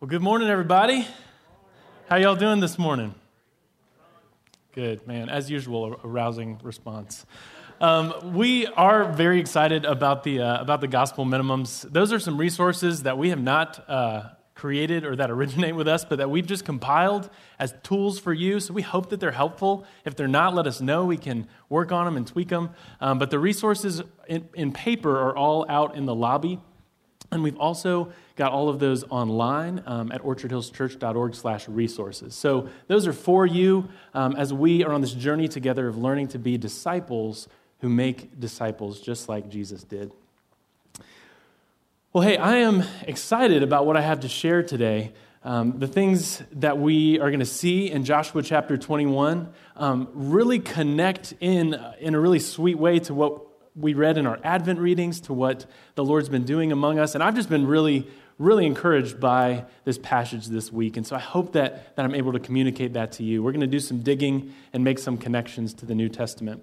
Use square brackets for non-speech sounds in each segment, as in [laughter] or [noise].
Well, good morning, everybody. How y'all doing this morning? Good, man. As usual, a rousing response. Um, we are very excited about the uh, about the gospel minimums. Those are some resources that we have not uh, created or that originate with us, but that we've just compiled as tools for you. So we hope that they're helpful. If they're not, let us know. We can work on them and tweak them. Um, but the resources in, in paper are all out in the lobby. And we've also got all of those online um, at orchardhillschurch.org slash resources. So those are for you um, as we are on this journey together of learning to be disciples who make disciples just like Jesus did. Well, hey, I am excited about what I have to share today. Um, the things that we are going to see in Joshua chapter 21 um, really connect in, in a really sweet way to what we read in our Advent readings to what the Lord's been doing among us. And I've just been really, really encouraged by this passage this week. And so I hope that, that I'm able to communicate that to you. We're going to do some digging and make some connections to the New Testament.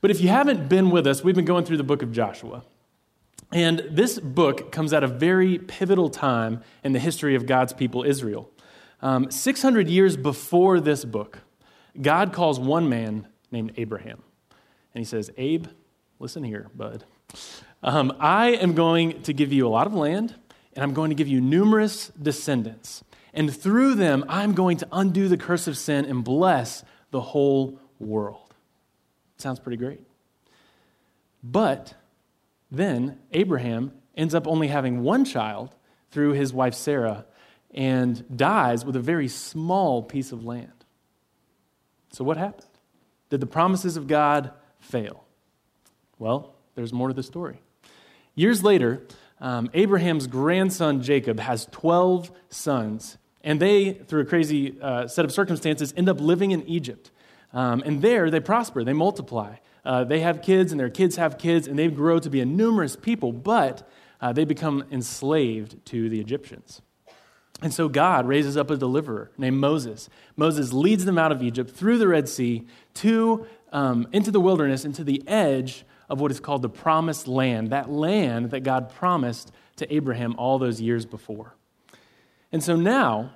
But if you haven't been with us, we've been going through the book of Joshua. And this book comes at a very pivotal time in the history of God's people, Israel. Um, 600 years before this book, God calls one man named Abraham. And he says, Abe, listen here, bud. Um, I am going to give you a lot of land, and I'm going to give you numerous descendants. And through them, I'm going to undo the curse of sin and bless the whole world. Sounds pretty great. But then Abraham ends up only having one child through his wife Sarah and dies with a very small piece of land. So, what happened? Did the promises of God fail? Well, there's more to the story. Years later, um, Abraham's grandson Jacob has 12 sons, and they, through a crazy uh, set of circumstances, end up living in Egypt. Um, and there they prosper, they multiply. Uh, they have kids, and their kids have kids, and they grow to be a numerous people, but uh, they become enslaved to the Egyptians. And so God raises up a deliverer named Moses. Moses leads them out of Egypt through the Red Sea to um, into the wilderness, into the edge of what is called the promised land, that land that God promised to Abraham all those years before. And so now,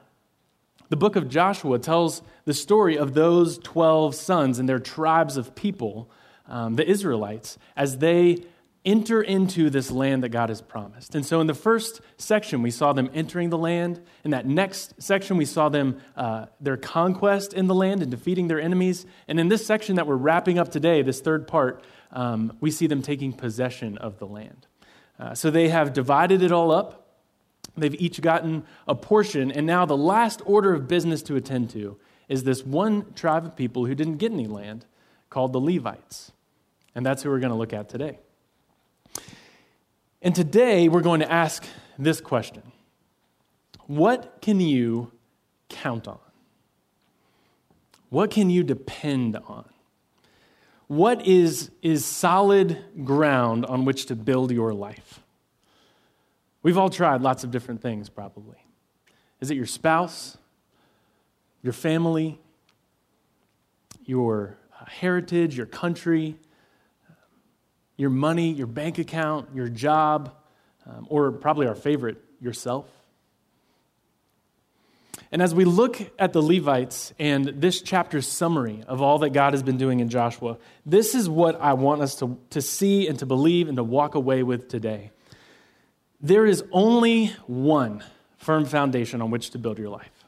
the book of Joshua tells the story of those 12 sons and their tribes of people, um, the Israelites, as they enter into this land that God has promised. And so in the first section, we saw them entering the land. In that next section, we saw them, uh, their conquest in the land and defeating their enemies. And in this section that we're wrapping up today, this third part, um, we see them taking possession of the land. Uh, so they have divided it all up. They've each gotten a portion. And now the last order of business to attend to is this one tribe of people who didn't get any land called the Levites. And that's who we're going to look at today. And today we're going to ask this question What can you count on? What can you depend on? What is, is solid ground on which to build your life? We've all tried lots of different things, probably. Is it your spouse, your family, your uh, heritage, your country, your money, your bank account, your job, um, or probably our favorite, yourself. And as we look at the Levites and this chapter's summary of all that God has been doing in Joshua, this is what I want us to, to see and to believe and to walk away with today. There is only one firm foundation on which to build your life.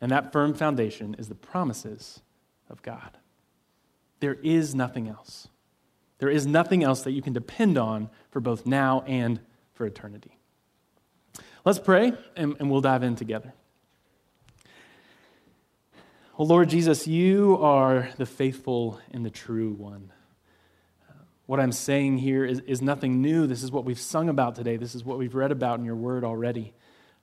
And that firm foundation is the promises of God. There is nothing else. There is nothing else that you can depend on for both now and for eternity. Let's pray, and, and we'll dive in together. Well, Lord Jesus, you are the faithful and the true one. what I'm saying here is, is nothing new. This is what we've sung about today. This is what we've read about in your word already.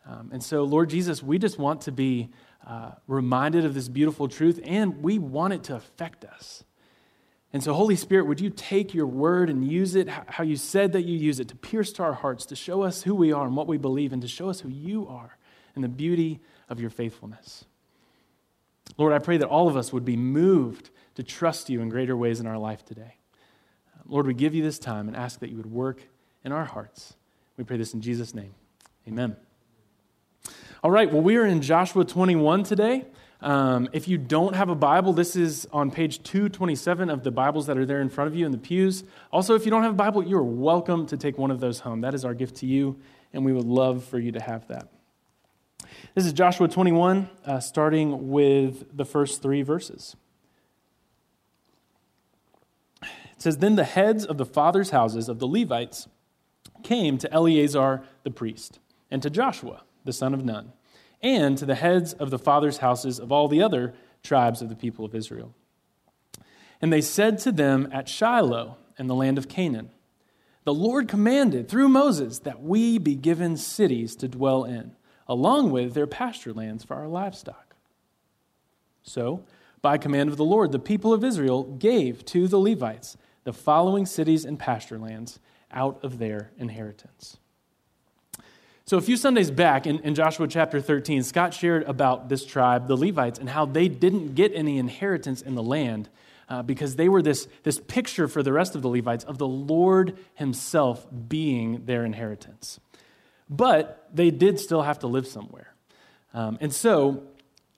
Um, and so, Lord Jesus, we just want to be uh, reminded of this beautiful truth, and we want it to affect us. And so, Holy Spirit, would you take your word and use it how you said that you use it to pierce to our hearts, to show us who we are and what we believe, and to show us who you are and the beauty of your faithfulness. Lord, I pray that all of us would be moved to trust you in greater ways in our life today. Lord, we give you this time and ask that you would work in our hearts. We pray this in Jesus' name. Amen. All right, well, we are in Joshua 21 today. Um, if you don't have a Bible, this is on page 227 of the Bibles that are there in front of you in the pews. Also, if you don't have a Bible, you're welcome to take one of those home. That is our gift to you, and we would love for you to have that. This is Joshua 21, uh, starting with the first three verses. It says, Then the heads of the fathers' houses of the Levites came to Eleazar the priest and to Joshua the son of Nun, and to the heads of the fathers' houses of all the other tribes of the people of Israel. And they said to them at Shiloh in the land of Canaan, The Lord commanded through Moses that we be given cities to dwell in, along with their pasture lands for our livestock. So, by command of the Lord, the people of Israel gave to the Levites the following cities and pasture lands out of their inheritance. So, a few Sundays back in, in, Joshua chapter 13, Scott shared about this tribe, the Levites, and how they didn't get any inheritance in the land uh, because they were this, this picture for the rest of the Levites of the Lord Himself being their inheritance. But they did still have to live somewhere. Um, and so,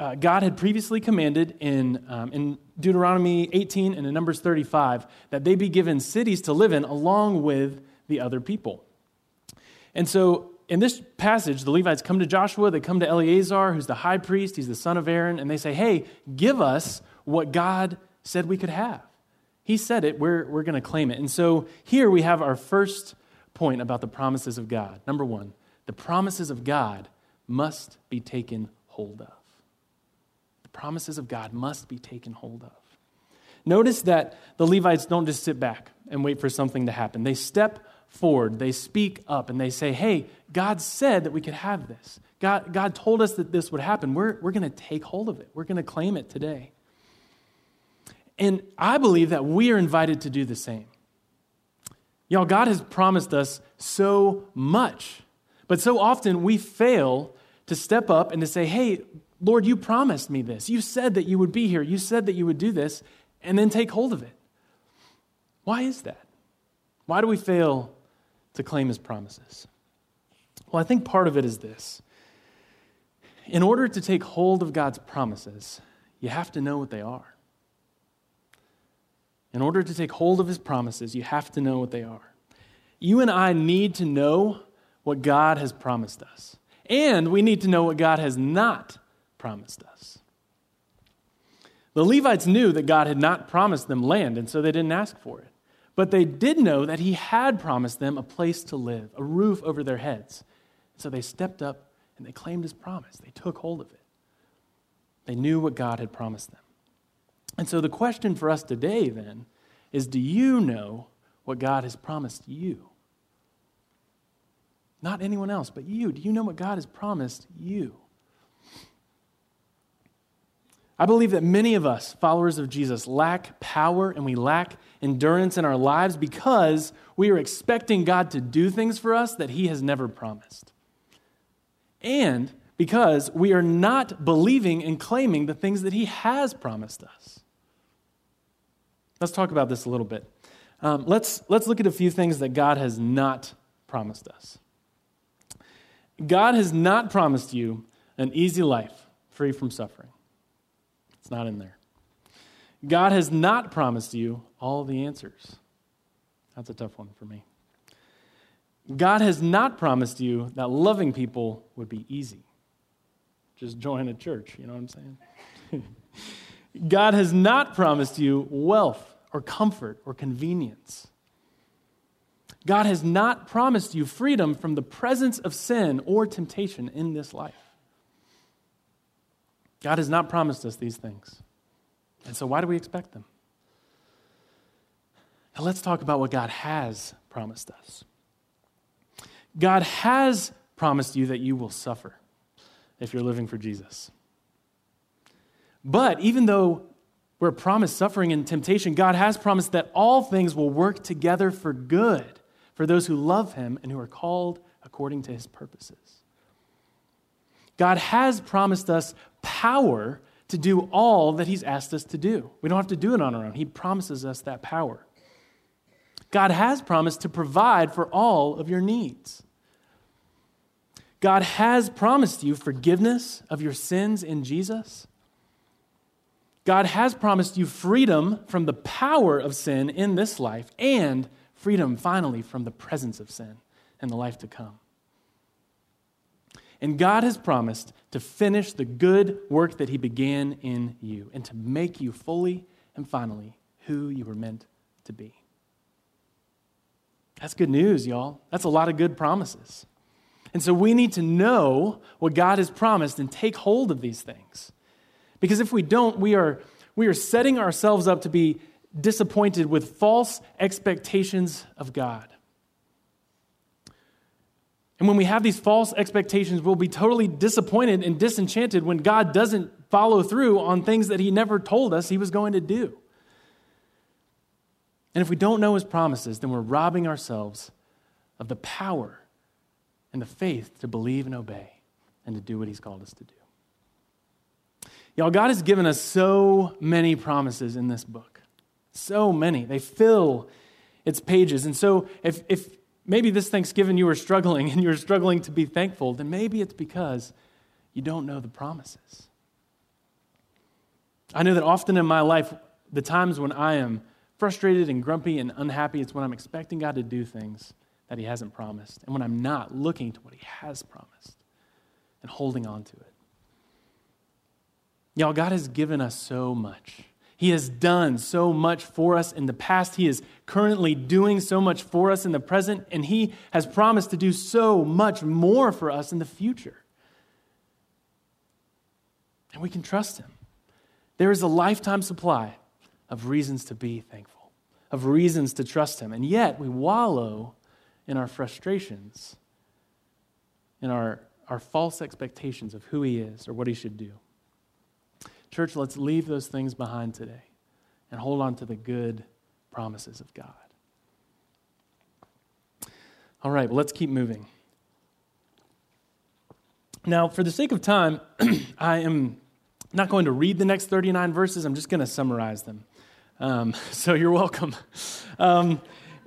uh, God had previously commanded in, um, in Deuteronomy 18 and in Numbers 35 that they be given cities to live in along with the other people. And so, in this passage, the Levites come to Joshua, they come to Eleazar, who's the high priest, he's the son of Aaron, and they say, Hey, give us what God said we could have. He said it, we're, we're going to claim it. And so here we have our first point about the promises of God. Number one, the promises of God must be taken hold of. The promises of God must be taken hold of. Notice that the Levites don't just sit back and wait for something to happen, they step forward. They speak up and they say, Hey, God said that we could have this. God, God told us that this would happen. We're, we're going to take hold of it, we're going to claim it today. And I believe that we are invited to do the same. Y'all, God has promised us so much, but so often we fail to step up and to say, Hey, Lord, you promised me this. You said that you would be here. You said that you would do this, and then take hold of it. Why is that? Why do we fail to claim his promises? Well, I think part of it is this. In order to take hold of God's promises, you have to know what they are. In order to take hold of his promises, you have to know what they are. You and I need to know what God has promised us, and we need to know what God has not promised us. The Levites knew that God had not promised them land, and so they didn't ask for it. But they did know that he had promised them a place to live, a roof over their heads. So they stepped up and they claimed his promise. They took hold of it. They knew what God had promised them. And so the question for us today then is do you know what God has promised you? Not anyone else, but you. Do you know what God has promised you? I believe that many of us, followers of Jesus, lack power and we lack endurance in our lives because we are expecting God to do things for us that He has never promised. And because we are not believing and claiming the things that He has promised us. Let's talk about this a little bit. Um, let's, let's look at a few things that God has not promised us. God has not promised you an easy life free from suffering. It's not in there. God has not promised you all the answers. That's a tough one for me. God has not promised you that loving people would be easy. Just join a church, you know what I'm saying? [laughs] God has not promised you wealth or comfort or convenience. God has not promised you freedom from the presence of sin or temptation in this life. God has not promised us these things. And so, why do we expect them? Now, let's talk about what God has promised us. God has promised you that you will suffer if you're living for Jesus. But even though we're promised suffering and temptation, God has promised that all things will work together for good for those who love Him and who are called according to His purposes. God has promised us power to do all that He's asked us to do. We don't have to do it on our own. He promises us that power. God has promised to provide for all of your needs. God has promised you forgiveness of your sins in Jesus. God has promised you freedom from the power of sin in this life and freedom, finally, from the presence of sin in the life to come. And God has promised to finish the good work that He began in you and to make you fully and finally who you were meant to be. That's good news, y'all. That's a lot of good promises. And so we need to know what God has promised and take hold of these things. Because if we don't, we are, we are setting ourselves up to be disappointed with false expectations of God. And when we have these false expectations, we'll be totally disappointed and disenchanted when God doesn't follow through on things that He never told us He was going to do. And if we don't know His promises, then we're robbing ourselves of the power and the faith to believe and obey and to do what He's called us to do. Y'all, God has given us so many promises in this book. So many. They fill its pages. And so, if, if maybe this Thanksgiving you were struggling and you're struggling to be thankful, then maybe it's because you don't know the promises. I know that often in my life, the times when I am frustrated and grumpy and unhappy, it's when I'm expecting God to do things that He hasn't promised, and when I'm not looking to what He has promised and holding on to it. Y'all, God has given us so much. He has done so much for us in the past. He is currently doing so much for us in the present, and He has promised to do so much more for us in the future. And we can trust Him. There is a lifetime supply of reasons to be thankful, of reasons to trust Him. And yet, we wallow in our frustrations, in our, our false expectations of who He is or what He should do. Church, let's leave those things behind today and hold on to the good promises of God. All right, well, let's keep moving. Now, for the sake of time, [clears throat] I am not going to read the next 39 verses, I'm just going to summarize them. Um, [laughs] so you're welcome. [laughs] Um,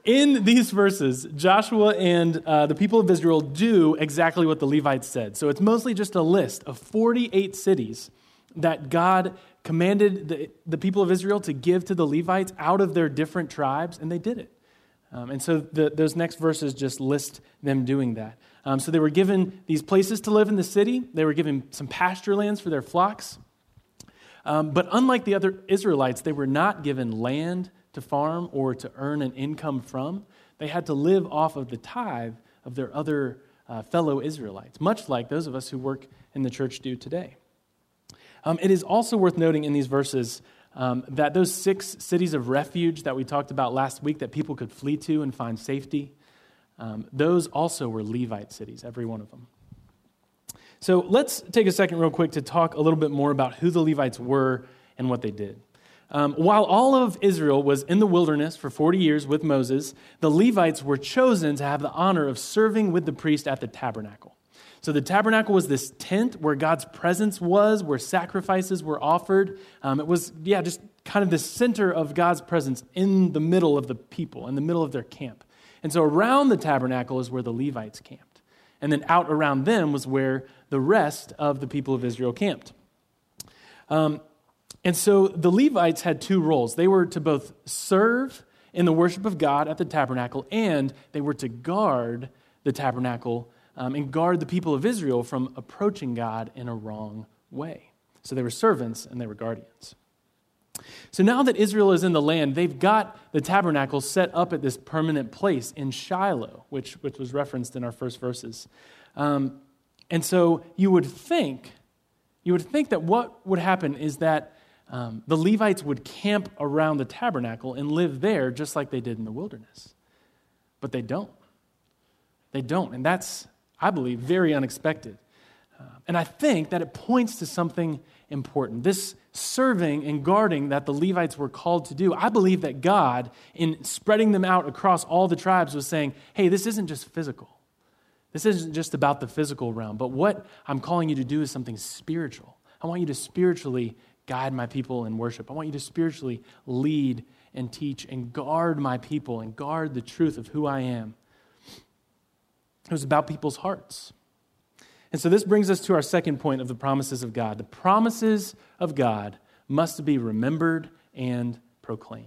in these verses, Joshua and uh, the people of Israel do exactly what the Levites said. So it's mostly just a list of 48 cities that God commanded the, the people of Israel to give to the Levites out of their different tribes, and they did it. Um, and so the, those next verses just list them doing that. Um, so they were given these places to live in the city, they were given some pasture lands for their flocks. Um, but unlike the other Israelites, they were not given land to farm or to earn an income from. They had to live off of the tithe of their other uh, fellow Israelites, much like those of us who work in the church do today. Um, it is also worth noting in these verses um, that those six cities of refuge that we talked about last week that people could flee to and find safety, um, those also were Levite cities, every one of them. So let's take a second, real quick, to talk a little bit more about who the Levites were and what they did. Um, while all of Israel was in the wilderness for 40 years with Moses, the Levites were chosen to have the honor of serving with the priest at the tabernacle. So the tabernacle was this tent where God's presence was, where sacrifices were offered. Um, it was, yeah, just kind of the center of God's presence in the middle of the people, in the middle of their camp. And so around the tabernacle is where the Levites camped. And then out around them was where the rest of the people of Israel camped. Um, and so the Levites had two roles. They were to both serve in the worship of God at the tabernacle, and they were to guard the tabernacle um, and guard the people of Israel from approaching God in a wrong way. So they were servants and they were guardians. So now that Israel is in the land, they've got the tabernacle set up at this permanent place in Shiloh, which, which was referenced in our first verses. Um, and so you would think, you would think that what would happen is that um, the Levites would camp around the tabernacle and live there just like they did in the wilderness. But they don't. They don't. And that's, I believe, very unexpected. Uh, and I think that it points to something important. This serving and guarding that the Levites were called to do, I believe that God, in spreading them out across all the tribes, was saying, hey, this isn't just physical. This isn't just about the physical realm, but what I'm calling you to do is something spiritual. I want you to spiritually guide my people in worship. I want you to spiritually lead and teach and guard my people and guard the truth of who I am. It was about people's hearts. And so this brings us to our second point of the promises of God. The promises of God must be remembered and proclaimed.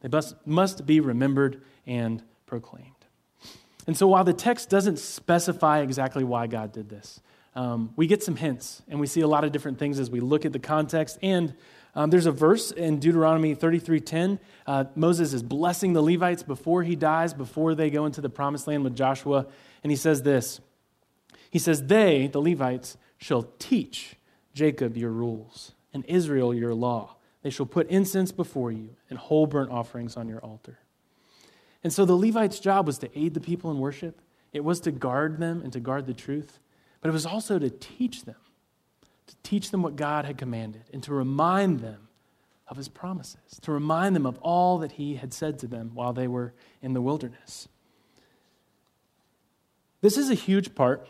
They must, must be remembered and proclaimed. And so while the text doesn't specify exactly why God did this, um, we get some hints and we see a lot of different things as we look at the context. And um, there's a verse in Deuteronomy 33:10. Uh, Moses is blessing the Levites before he dies, before they go into the promised land with Joshua. And he says this He says, They, the Levites, shall teach Jacob your rules and Israel your law. They shall put incense before you and whole burnt offerings on your altar. And so the Levites' job was to aid the people in worship, it was to guard them and to guard the truth, but it was also to teach them, to teach them what God had commanded, and to remind them of his promises, to remind them of all that he had said to them while they were in the wilderness. This is a huge part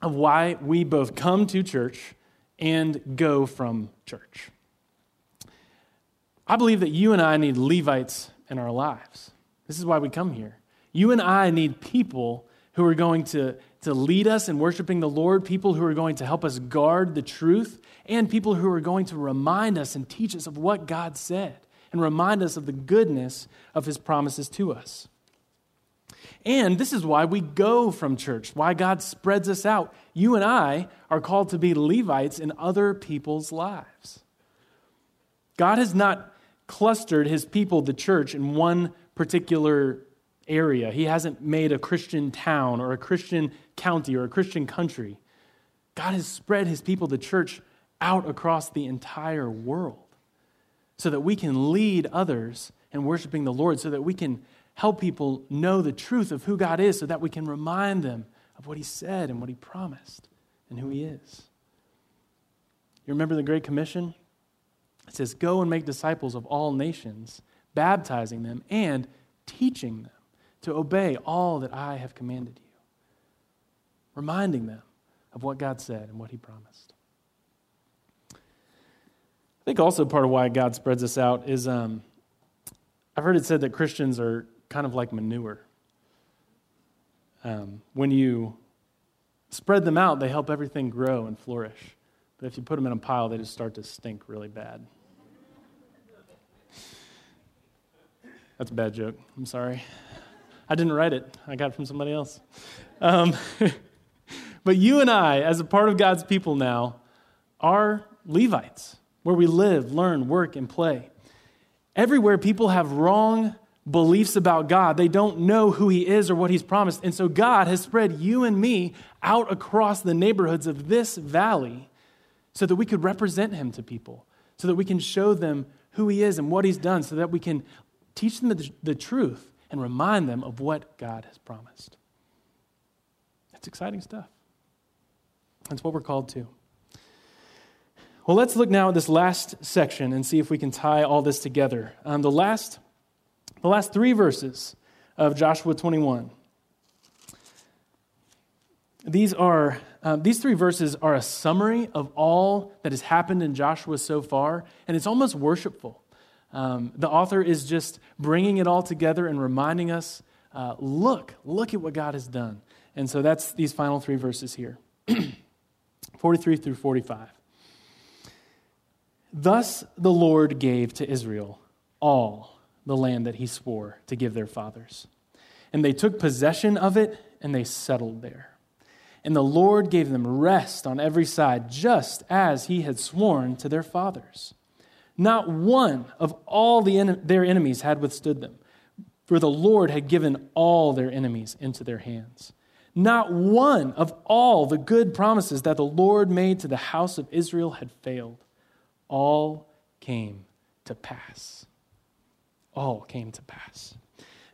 of why we both come to church and go from church. I believe that you and I need Levites in our lives. This is why we come here. You and I need people who are going to, to lead us in worshiping the Lord, people who are going to help us guard the truth, and people who are going to remind us and teach us of what God said and remind us of the goodness of his promises to us. And this is why we go from church, why God spreads us out. You and I are called to be Levites in other people's lives. God has not clustered his people, the church, in one particular area. He hasn't made a Christian town or a Christian county or a Christian country. God has spread his people, the church, out across the entire world so that we can lead others in worshiping the Lord, so that we can help people know the truth of who God is, so that we can remind them of what he said and what he promised and who he is. You remember the Great Commission? It says, Go and make disciples of all nations baptizing them, and teaching them to obey all that I have commanded you. Reminding them of what God said and what He promised. I think also part of why God spreads us out is um, I've heard it said that Christians are kind of like manure. Um, when you spread them out, they help everything grow and flourish. But if you put them in a pile, they just start to stink really bad. That's a bad joke. I'm sorry. I didn't write it, I got it from somebody else. Um, [laughs] but you and I, as a part of God's people now, are Levites, where we live, learn, work, and play. Everywhere people have wrong beliefs about God, they don't know who He is or what He's promised. And so God has spread you and me out across the neighborhoods of this valley so that we could represent Him to people, so that we can show them who He is and what He's done, so that we can Teach them the, the truth and remind them of what God has promised. It's exciting stuff. That's what we're called to. Well, let's look now at this last section and see if we can tie all this together. Um, the, last, the last three verses of Joshua 21. These, are, uh, these three verses are a summary of all that has happened in Joshua so far, and it's almost worshipful. Um, the author is just bringing it all together and reminding us uh, look, look at what God has done. And so that's these final three verses here [clears throat] 43 through 45. Thus the Lord gave to Israel all the land that he swore to give their fathers. And they took possession of it and they settled there. And the Lord gave them rest on every side, just as he had sworn to their fathers. Not one of all the en- their enemies had withstood them, for the Lord had given all their enemies into their hands. Not one of all the good promises that the Lord made to the house of Israel had failed. All came to pass. All came to pass.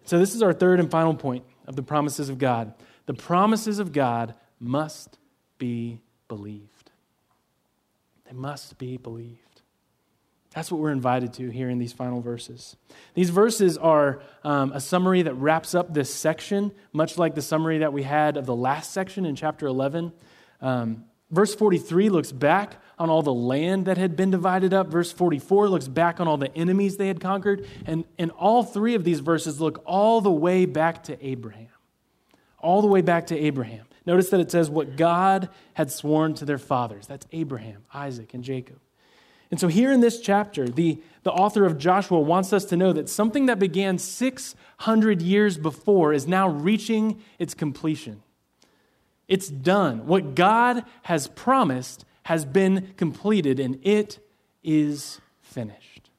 So, this is our third and final point of the promises of God. The promises of God must be believed. They must be believed. That's what we're invited to here in these final verses. These verses are um, a summary that wraps up this section, much like the summary that we had of the last section in chapter 11. Um, verse 43 looks back on all the land that had been divided up. Verse 44 looks back on all the enemies they had conquered. And, and all three of these verses look all the way back to Abraham. All the way back to Abraham. Notice that it says what God had sworn to their fathers. That's Abraham, Isaac, and Jacob. And so, here in this chapter, the, the author of Joshua wants us to know that something that began 600 years before is now reaching its completion. It's done. What God has promised has been completed, and it is finished.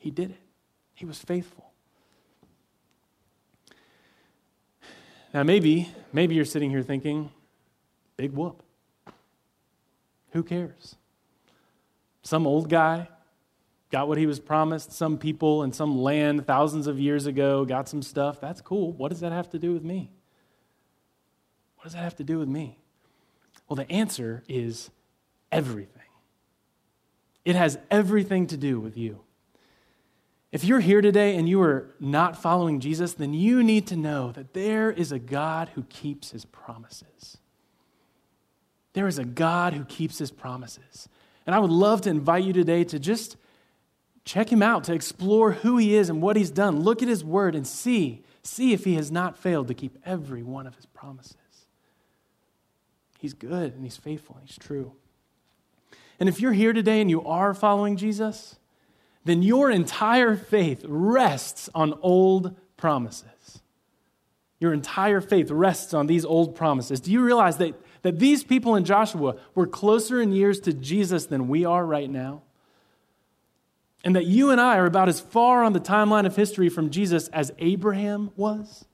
He did it, He was faithful. Now, maybe, maybe you're sitting here thinking, big whoop. Who cares? Some old guy got what he was promised. Some people in some land thousands of years ago got some stuff. That's cool. What does that have to do with me? What does that have to do with me? Well, the answer is everything. It has everything to do with you. If you're here today and you are not following Jesus, then you need to know that there is a God who keeps his promises. There is a God who keeps his promises. And I would love to invite you today to just check him out, to explore who he is and what he's done. Look at his word and see, see if he has not failed to keep every one of his promises. He's good and he's faithful and he's true. And if you're here today and you are following Jesus, then your entire faith rests on old promises. Your entire faith rests on these old promises. Do you realize that, that these people in Joshua were closer in years to Jesus than we are right now? And that you and I are about as far on the timeline of history from Jesus as Abraham was?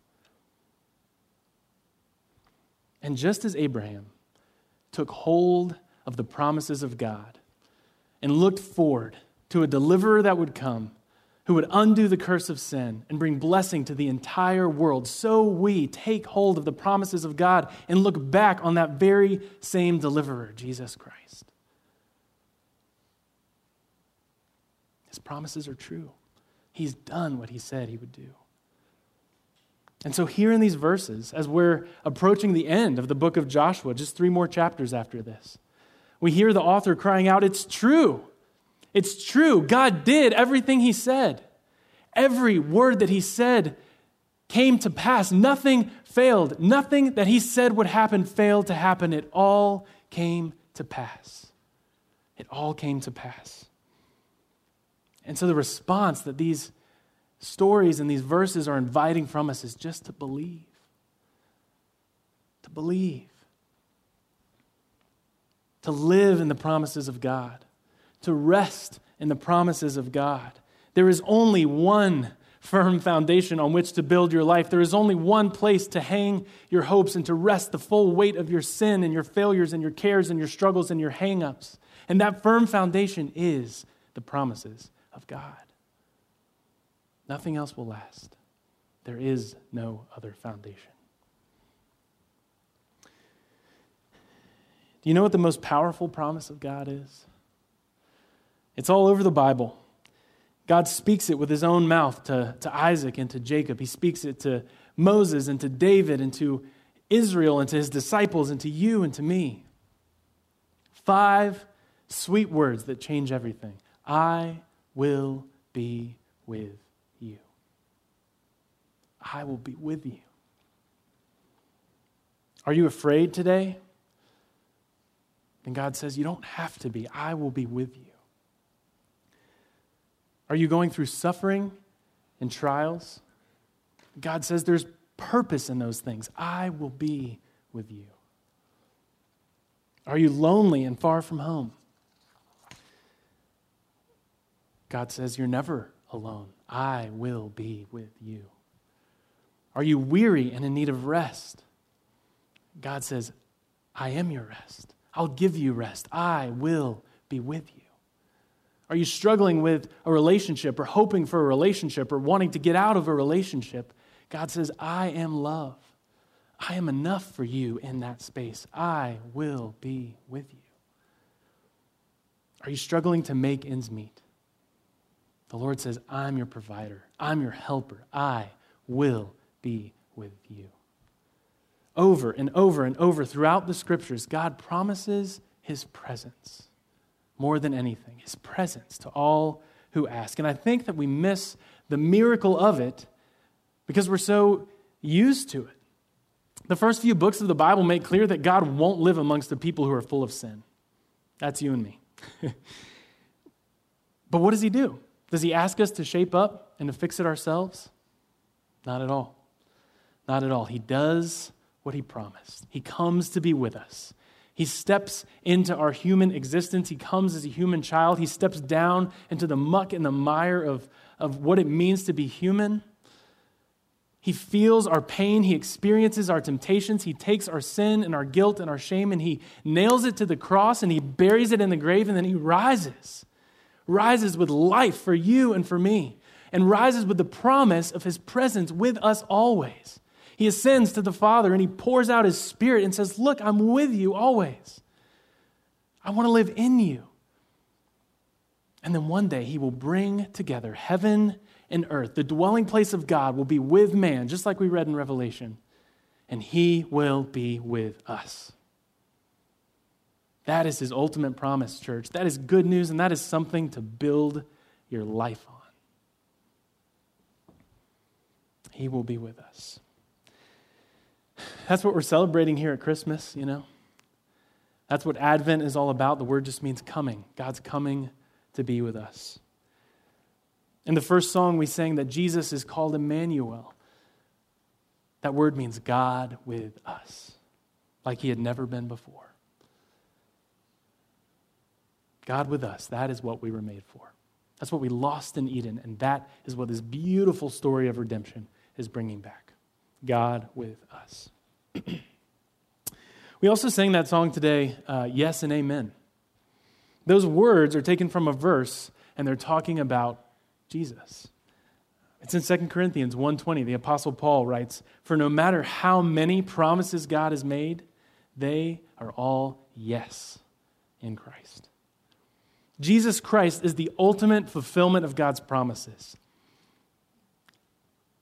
And just as Abraham took hold of the promises of God and looked forward to a deliverer that would come who would undo the curse of sin and bring blessing to the entire world. So we take hold of the promises of God and look back on that very same deliverer, Jesus Christ. His promises are true. He's done what he said he would do. And so, here in these verses, as we're approaching the end of the book of Joshua, just three more chapters after this, we hear the author crying out, It's true. It's true. God did everything he said. Every word that he said came to pass. Nothing failed. Nothing that he said would happen failed to happen. It all came to pass. It all came to pass. And so the response that these stories and these verses are inviting from us is just to believe. To believe. To live in the promises of God to rest in the promises of God. There is only one firm foundation on which to build your life. There is only one place to hang your hopes and to rest the full weight of your sin and your failures and your cares and your struggles and your hangups. And that firm foundation is the promises of God. Nothing else will last. There is no other foundation. Do you know what the most powerful promise of God is? It's all over the Bible. God speaks it with his own mouth to, to Isaac and to Jacob. He speaks it to Moses and to David and to Israel and to his disciples and to you and to me. Five sweet words that change everything. I will be with you. I will be with you. Are you afraid today? And God says, You don't have to be. I will be with you. Are you going through suffering and trials? God says there's purpose in those things. I will be with you. Are you lonely and far from home? God says you're never alone. I will be with you. Are you weary and in need of rest? God says, I am your rest. I'll give you rest. I will be with you. Are you struggling with a relationship or hoping for a relationship or wanting to get out of a relationship? God says, I am love. I am enough for you in that space. I will be with you. Are you struggling to make ends meet? The Lord says, I'm your provider. I'm your helper. I will be with you. Over and over and over throughout the scriptures, God promises his presence more than anything, his presence to all who ask. And I think that we miss the miracle of it because we're so used to it. the first few books of the Bible make clear that God won't live amongst the people who are full of sin. That's you and me. [laughs] but what does he do? Does he ask us to shape up and to fix it ourselves? Not at all. Not at all. He does what he promised. He comes to be with us. He steps into our human existence. He comes as a human child. He steps down into the muck and the mire of, of what it means to be human. He feels our pain. He experiences our temptations. He takes our sin and our guilt and our shame and he nails it to the cross and he buries it in the grave and then he rises. Rises with life for you and for me and rises with the promise of his presence with us always. He ascends to the Father and he pours out his Spirit and says, Look, I'm with you always. I want to live in you. And then one day he will bring together heaven and earth. The dwelling place of God will be with man, just like we read in Revelation, and he will be with us. That is his ultimate promise, church. That is good news, and that is something to build your life on. He will be with us. That's what we're celebrating here at Christmas, you know? That's what Advent is all about. The word just means coming. God's coming to be with us. In the first song, we sang that Jesus is called Emmanuel. That word means God with us, like he had never been before. God with us, that is what we were made for. That's what we lost in Eden, and that is what this beautiful story of redemption is bringing back. God with us. [clears throat] we also sang that song today, uh, Yes and Amen. Those words are taken from a verse, and they're talking about Jesus. It's in 2 Corinthians 1:20. The apostle Paul writes, "For no matter how many promises God has made, they are all yes in Christ." Jesus Christ is the ultimate fulfillment of God's promises.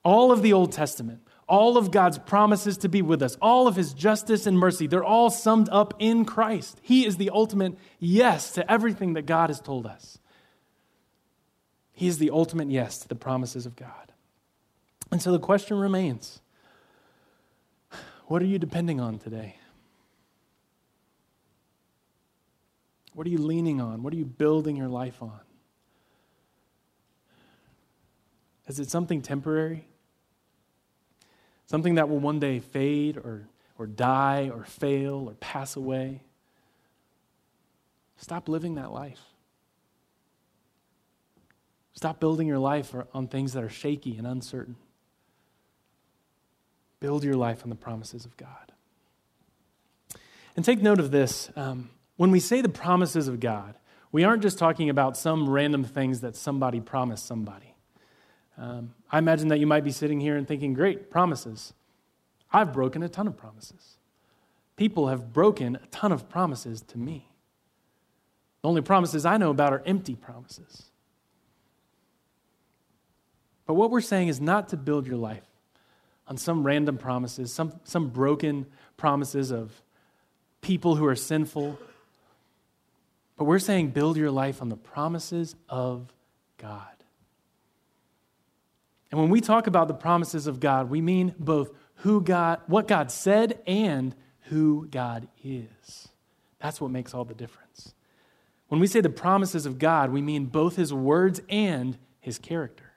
All of the Old Testament, all of God's promises to be with us, all of his justice and mercy, they're all summed up in Christ. He is the ultimate yes to everything that God has told us. He is the ultimate yes to the promises of God. And so the question remains what are you depending on today? What are you leaning on? What are you building your life on? Is it something temporary? Something that will one day fade or, or die or fail or pass away. Stop living that life. Stop building your life on things that are shaky and uncertain. Build your life on the promises of God. And take note of this. Um, when we say the promises of God, we aren't just talking about some random things that somebody promised somebody. Um, I imagine that you might be sitting here and thinking, great, promises. I've broken a ton of promises. People have broken a ton of promises to me. The only promises I know about are empty promises. But what we're saying is not to build your life on some random promises, some, some broken promises of people who are sinful. But we're saying build your life on the promises of God. And when we talk about the promises of God, we mean both who God, what God said and who God is. That's what makes all the difference. When we say the promises of God, we mean both his words and his character.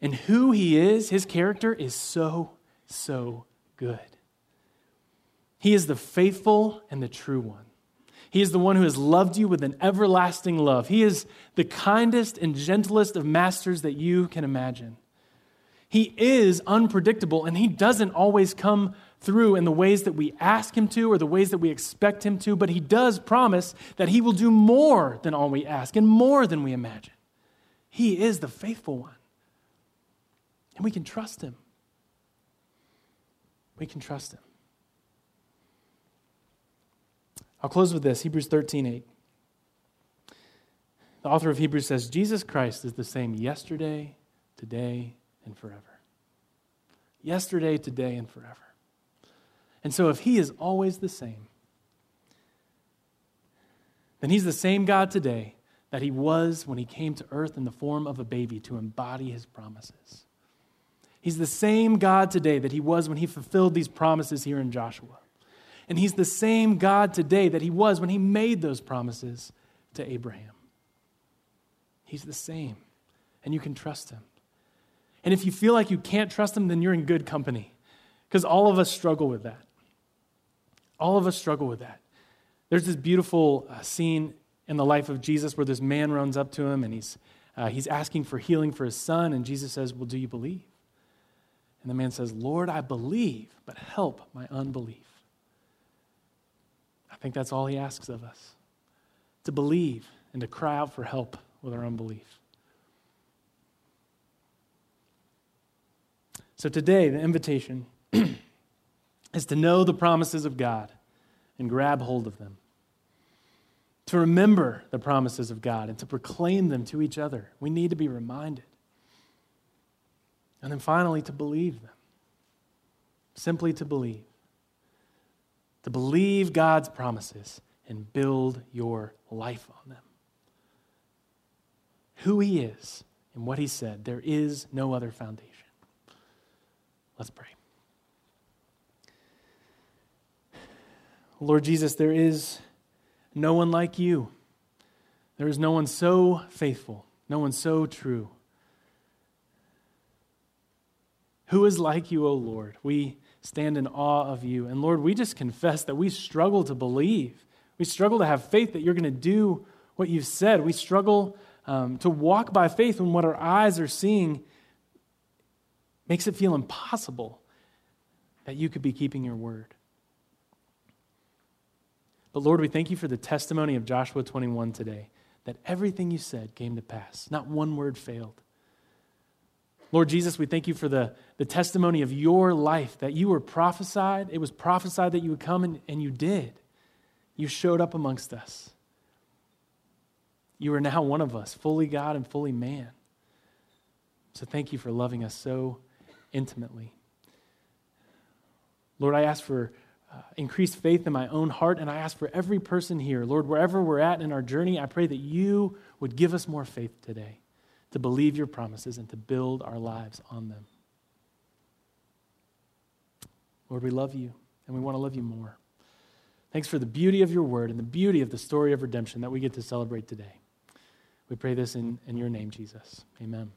And who he is, his character is so, so good. He is the faithful and the true one. He is the one who has loved you with an everlasting love. He is the kindest and gentlest of masters that you can imagine. He is unpredictable and he doesn't always come through in the ways that we ask him to or the ways that we expect him to, but he does promise that he will do more than all we ask and more than we imagine. He is the faithful one. And we can trust him. We can trust him. I'll close with this Hebrews 13 8. The author of Hebrews says, Jesus Christ is the same yesterday, today, and forever. Yesterday, today, and forever. And so, if He is always the same, then He's the same God today that He was when He came to earth in the form of a baby to embody His promises. He's the same God today that he was when he fulfilled these promises here in Joshua. And he's the same God today that he was when he made those promises to Abraham. He's the same, and you can trust him. And if you feel like you can't trust him, then you're in good company, because all of us struggle with that. All of us struggle with that. There's this beautiful uh, scene in the life of Jesus where this man runs up to him and he's, uh, he's asking for healing for his son, and Jesus says, Well, do you believe? And the man says, Lord, I believe, but help my unbelief. I think that's all he asks of us to believe and to cry out for help with our unbelief. So today, the invitation [clears throat] is to know the promises of God and grab hold of them to remember the promises of God and to proclaim them to each other. We need to be reminded. And then finally, to believe them. Simply to believe. To believe God's promises and build your life on them. Who He is and what He said, there is no other foundation. Let's pray. Lord Jesus, there is no one like you. There is no one so faithful, no one so true. Who is like you, O Lord? We stand in awe of you. And Lord, we just confess that we struggle to believe. We struggle to have faith that you're going to do what you've said. We struggle um, to walk by faith when what our eyes are seeing makes it feel impossible that you could be keeping your word. But Lord, we thank you for the testimony of Joshua 21 today that everything you said came to pass, not one word failed. Lord Jesus, we thank you for the, the testimony of your life that you were prophesied. It was prophesied that you would come, and, and you did. You showed up amongst us. You are now one of us, fully God and fully man. So thank you for loving us so intimately. Lord, I ask for uh, increased faith in my own heart, and I ask for every person here, Lord, wherever we're at in our journey, I pray that you would give us more faith today to believe your promises and to build our lives on them. Lord, we love you, and we want to love you more. Thanks for the beauty of your word and the beauty of the story of redemption that we get to celebrate today. We pray this in, in your name, Jesus. Amen.